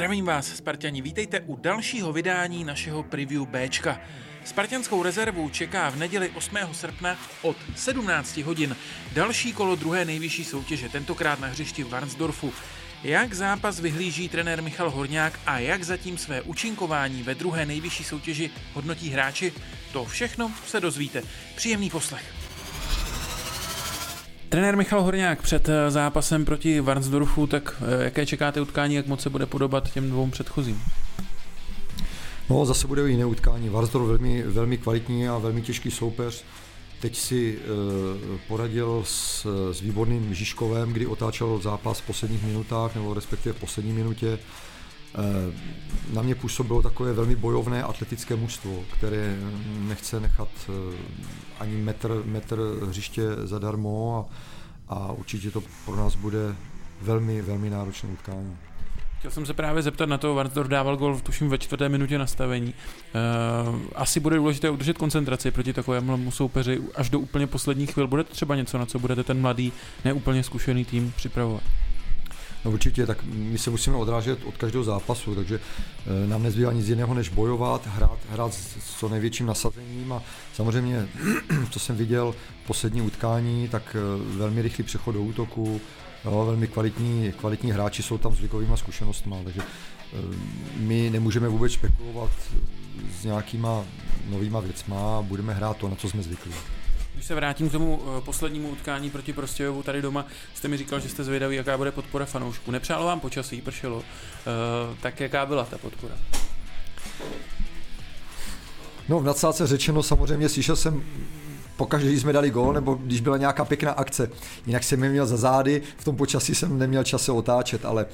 Zdravím vás, Spartani, vítejte u dalšího vydání našeho preview Bčka. Spartianskou rezervu čeká v neděli 8. srpna od 17 hodin další kolo druhé nejvyšší soutěže, tentokrát na hřišti v Varnsdorfu. Jak zápas vyhlíží trenér Michal Horňák a jak zatím své účinkování ve druhé nejvyšší soutěži hodnotí hráči, to všechno se dozvíte. Příjemný poslech. Trenér Michal Horňák před eh, zápasem proti Varnsdorfu, tak eh, jaké čekáte utkání, jak moc se bude podobat těm dvou předchozím? No, zase bude jiné utkání. Varnsdorf velmi, velmi kvalitní a velmi těžký soupeř. Teď si e, poradil s, s výborným Žižkovem, kdy otáčel zápas v posledních minutách, nebo respektive v poslední minutě. E, na mě působilo takové velmi bojovné atletické mužstvo, které nechce nechat e, ani metr, metr hřiště zadarmo a, a určitě to pro nás bude velmi, velmi náročné utkání. Chtěl jsem se právě zeptat na to, Varnsdorf dával gol tuším ve čtvrté minutě nastavení. Uh, asi bude důležité udržet koncentraci proti takovému soupeři až do úplně posledních chvil. Bude to třeba něco, na co budete ten mladý, neúplně zkušený tým připravovat? No určitě, tak my se musíme odrážet od každého zápasu, takže eh, nám nezbývá nic jiného, než bojovat, hrát, hrát s co největším nasazením a samozřejmě, co jsem viděl v poslední utkání, tak eh, velmi rychlý přechod do útoku, jo, velmi kvalitní, kvalitní hráči jsou tam s věkovými zkušenostmi, takže eh, my nemůžeme vůbec spekulovat s nějakýma novýma věcma, budeme hrát to, na co jsme zvyklí. Když se vrátím k tomu eh, poslednímu utkání proti Prostějovu tady doma, jste mi říkal, že jste zvědaví, jaká bude podpora fanoušků. Nepřálo vám počasí, pršelo. Eh, tak jaká byla ta podpora? No v nadsázce řečeno samozřejmě slyšel jsem pokaždé, když jsme dali gól, nebo když byla nějaká pěkná akce. Jinak jsem je měl za zády, v tom počasí jsem neměl čas se otáčet, ale,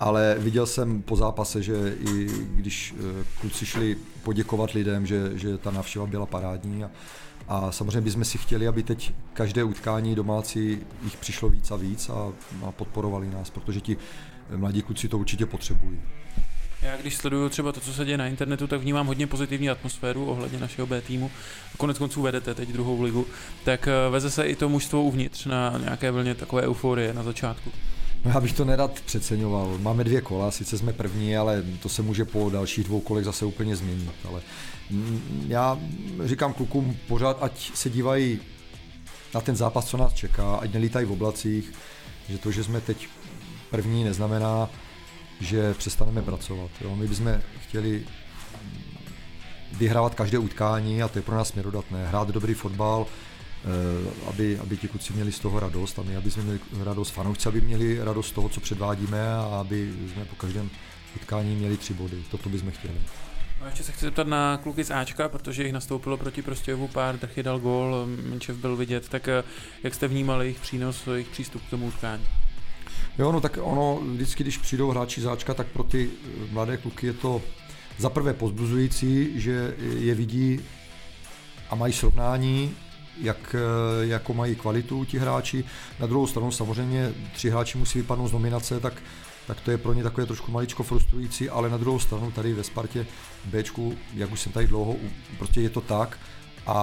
ale viděl jsem po zápase, že i když eh, kluci šli poděkovat lidem, že, že ta návštěva byla parádní a, a samozřejmě bychom si chtěli, aby teď každé utkání domácí jich přišlo víc a víc a, a podporovali nás, protože ti mladí kluci to určitě potřebují. Já když sleduju třeba to, co se děje na internetu, tak vnímám hodně pozitivní atmosféru ohledně našeho B týmu. Konec konců vedete teď druhou ligu, tak eh, veze se i to mužstvo uvnitř na nějaké vlně takové euforie na začátku. No já bych to nerad přeceňoval. Máme dvě kola, sice jsme první, ale to se může po dalších dvou kolech zase úplně změnit. Ale já říkám klukům pořád, ať se dívají na ten zápas, co nás čeká, ať nelítají v oblacích, že to, že jsme teď první, neznamená, že přestaneme pracovat. Jo. My bychom chtěli vyhrávat každé utkání a to je pro nás směrodatné. Hrát dobrý fotbal, eh, aby, aby ti kluci měli z toho radost a my, aby jsme měli radost, fanoušci, aby měli radost z toho, co předvádíme a aby jsme po každém utkání měli tři body. Toto bychom chtěli. A ještě se chci zeptat na kluky z Ačka, protože jich nastoupilo proti Prostějovu pár, Drchy dal gól, Menčev byl vidět, tak eh, jak jste vnímali jejich přínos, jejich přístup k tomu utkání? Jo, no tak ono, vždycky, když přijdou hráči záčka, tak pro ty eh, mladé kluky je to za prvé pozbuzující, že je vidí a mají srovnání, jak, eh, jako mají kvalitu ti hráči. Na druhou stranu samozřejmě tři hráči musí vypadnout z nominace, tak, tak to je pro ně takové trošku maličko frustrující, ale na druhou stranu tady ve Spartě Bčku, jak už jsem tady dlouho, prostě je to tak a,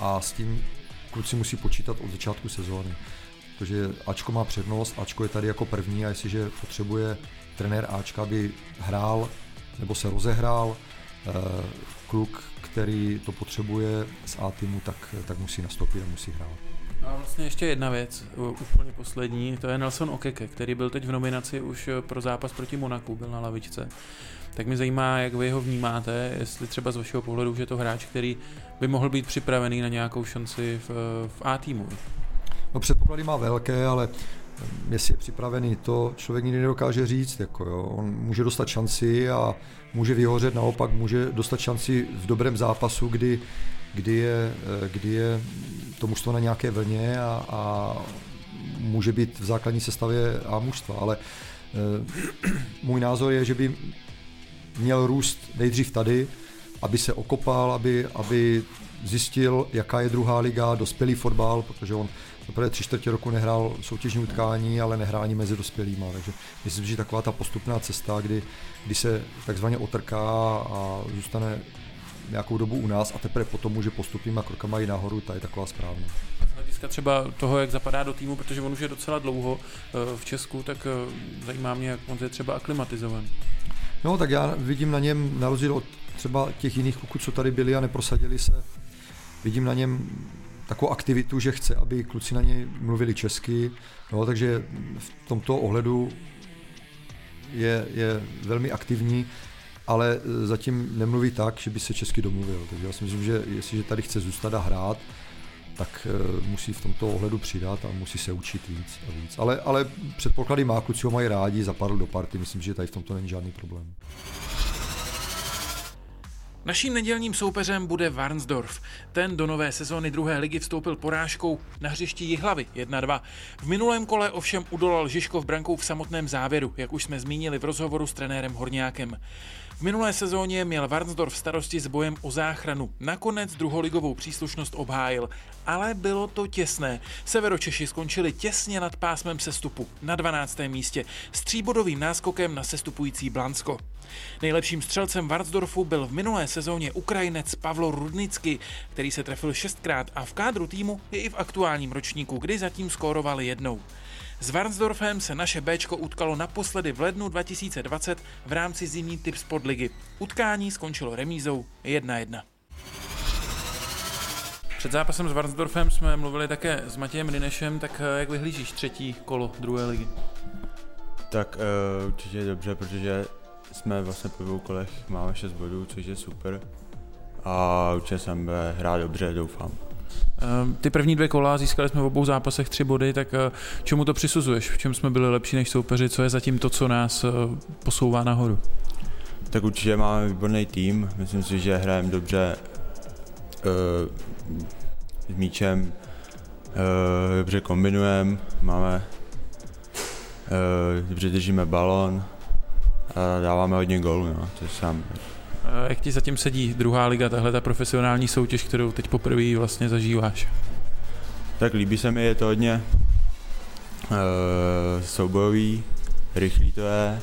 a s tím kluci musí počítat od začátku sezóny protože Ačko má přednost, Ačko je tady jako první a jestliže potřebuje trenér Ačka, aby hrál nebo se rozehrál eh, kluk, který to potřebuje z A týmu, tak, tak musí nastoupit a musí hrát. A vlastně ještě jedna věc, úplně poslední, to je Nelson Okeke, který byl teď v nominaci už pro zápas proti Monaku, byl na lavičce. Tak mě zajímá, jak vy ho vnímáte, jestli třeba z vašeho pohledu už je to hráč, který by mohl být připravený na nějakou šanci v, v A týmu. No předpoklady má velké, ale jestli je připravený, to člověk nikdy nedokáže říct. Jako jo. On může dostat šanci a může vyhořet, naopak může dostat šanci v dobrém zápasu, kdy, kdy, je, kdy je to mužstvo na nějaké vlně a, a může být v základní sestavě a mužstva. Ale e, můj názor je, že by měl růst nejdřív tady, aby se okopal, aby, aby zjistil, jaká je druhá liga, dospělý fotbal, protože on Zaprvé tři čtvrtě roku nehrál soutěžní utkání, ale nehrál ani mezi dospělýma. Takže myslím, že taková ta postupná cesta, kdy, kdy se takzvaně otrká a zůstane nějakou dobu u nás a teprve potom může postupnýma krokama i nahoru, ta je taková správná. Z hlediska třeba toho, jak zapadá do týmu, protože on už je docela dlouho eh, v Česku, tak eh, zajímá mě, jak on je třeba aklimatizovaný. No, tak já vidím na něm, na rozdíl od třeba těch jiných kluků, co tady byli a neprosadili se, vidím na něm takovou aktivitu, že chce, aby kluci na něj mluvili česky, no, takže v tomto ohledu je, je velmi aktivní, ale zatím nemluví tak, že by se česky domluvil. Takže já si myslím, že jestliže tady chce zůstat a hrát, tak eh, musí v tomto ohledu přidat a musí se učit víc a víc. Ale, ale předpoklady má, kluci ho mají rádi, zapadl do party, myslím, že tady v tomto není žádný problém. Naším nedělním soupeřem bude Varnsdorf. Ten do nové sezóny druhé ligy vstoupil porážkou na hřišti Jihlavy 1-2. V minulém kole ovšem udolal Žižkov brankou v samotném závěru, jak už jsme zmínili v rozhovoru s trenérem Horňákem. V minulé sezóně měl Varnsdorf starosti s bojem o záchranu. Nakonec druholigovou příslušnost obhájil, ale bylo to těsné. Severočeši skončili těsně nad pásmem sestupu na 12. místě s tříbodovým náskokem na sestupující Blansko. Nejlepším střelcem Varnsdorfu byl v minulé sezóně Ukrajinec Pavlo Rudnicky, který se trefil šestkrát a v kádru týmu je i v aktuálním ročníku, kdy zatím skóroval jednou. S Varnsdorfem se naše Bčko utkalo naposledy v lednu 2020 v rámci zimní typ podligy. Utkání skončilo remízou 1-1. Před zápasem s Varnsdorfem jsme mluvili také s Matějem Rinešem, tak eh, jak vyhlížíš třetí kolo druhé ligy? Tak uh, určitě dobře, protože jsme vlastně po dvou kolech, máme 6 bodů, což je super. A určitě jsem bude hrát dobře, doufám. Ehm, ty první dvě kola získali jsme v obou zápasech tři body, tak eh, čemu to přisuzuješ? V čem jsme byli lepší než soupeři? Co je zatím to, co nás eh, posouvá nahoru? Tak určitě máme výborný tým. Myslím si, že hrajeme dobře uh, s míčem, uh, dobře kombinujeme, máme uh, dobře držíme balon a dáváme hodně gólů, no, to je sám. Eh, jak ti zatím sedí druhá liga, tahle ta profesionální soutěž, kterou teď poprvé vlastně zažíváš? Tak líbí se mi, je to hodně uh, soubojový, rychlý to je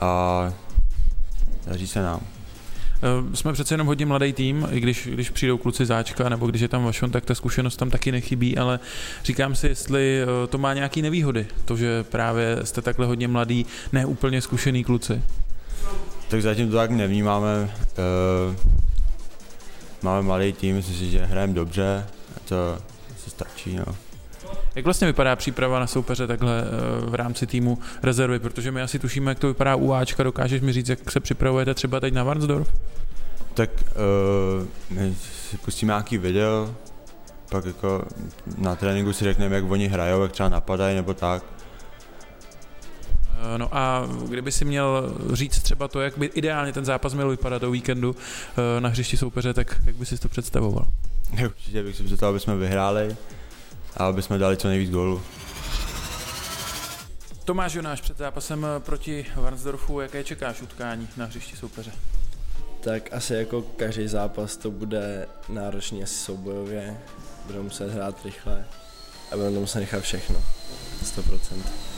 a daří se nám. Eh, jsme přece jenom hodně mladý tým, i když, když přijdou kluci záčka, nebo když je tam Vašon, tak ta zkušenost tam taky nechybí, ale říkám si, jestli to má nějaké nevýhody, to, že právě jste takhle hodně mladý, ne úplně zkušený kluci. Tak zatím to tak nevnímáme. Uh, máme malý tým, myslím si, že hrajeme dobře, to se stačí. No. Jak vlastně vypadá příprava na soupeře takhle uh, v rámci týmu rezervy? Protože my asi tušíme, jak to vypadá u Ačka. Dokážeš mi říct, jak se připravujete třeba teď na Varnsdorf? Tak uh, my si pustíme nějaký video, pak jako na tréninku si řekneme, jak oni hrajou, jak třeba napadají nebo tak. Eh, no a kdyby si měl říct třeba to, jak by ideálně ten zápas měl vypadat do víkendu eh, na hřišti soupeře, tak jak by si to představoval? Určitě bych si představoval, aby jsme vyhráli a aby jsme dali co nejvíc gólů. Tomáš Jonáš před zápasem eh, proti Varnsdorfu, jaké čekáš utkání na hřišti soupeře? Tak asi jako každý zápas to bude náročný asi soubojově, budeme muset hrát rychle a budeme muset nechat všechno, 100%.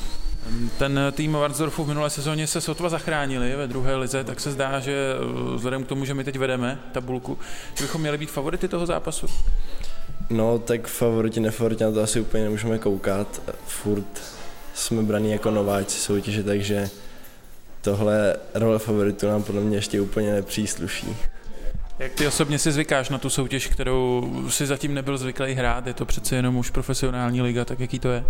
Ten tým Varnsdorfu v minulé sezóně se sotva zachránili ve druhé lize, tak se zdá, že eh, vzhledem k tomu, že my teď vedeme tabulku, že bychom měli být favority toho zápasu? No, tak favoriti, nefavoriti na to asi úplně nemůžeme koukat. Furt jsme braní jako nováčci soutěže, takže tohle role favoritu nám podle mě ještě úplně nepřísluší. Jak ty osobně si zvykáš na tu soutěž, kterou si zatím nebyl zvyklý hrát? Je to přece jenom už profesionální liga, tak jaký to je?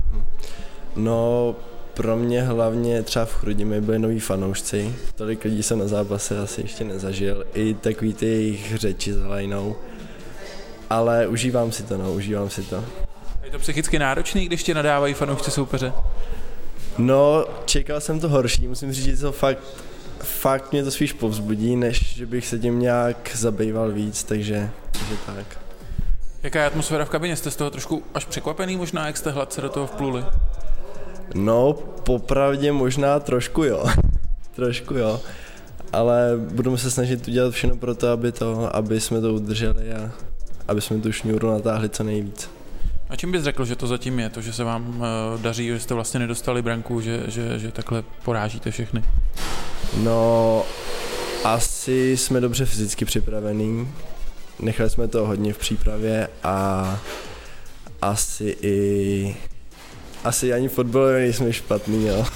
No, pro mě hlavně třeba v Chrudimi byli noví fanoušci. Tolik lidí jsem na zápase asi ještě nezažil. I takový ty jejich řeči za lajnou. Ale užívám si to, no, užívám si to. Je to psychicky náročný, když tě nadávají fanoušci soupeře? No, čekal jsem to horší, musím říct, že to fakt, fakt mě to spíš povzbudí, než že bych se tím nějak zabýval víc, takže, takže tak. Jaká je atmosféra v kabině? Jste z toho trošku až překvapený možná, jak jste hladce do toho vpluli? No, popravdě možná trošku jo. trošku jo. Ale budeme se snažit udělat všechno pro to, aby, to, aby jsme to udrželi a aby jsme tu šňůru natáhli co nejvíc. A čím bys řekl, že to zatím je? To, že se vám uh, daří, že jste vlastně nedostali branku, že, že, že takhle porážíte všechny? No, asi jsme dobře fyzicky připravení. Nechali jsme to hodně v přípravě a asi i asi ani fotbalově nejsme špatný, jo.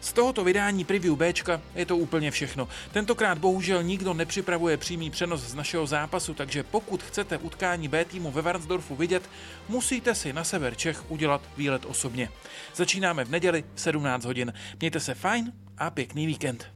Z tohoto vydání preview Bčka je to úplně všechno. Tentokrát bohužel nikdo nepřipravuje přímý přenos z našeho zápasu, takže pokud chcete utkání B týmu ve Varnsdorfu vidět, musíte si na sever Čech udělat výlet osobně. Začínáme v neděli v 17 hodin. Mějte se fajn a pěkný víkend.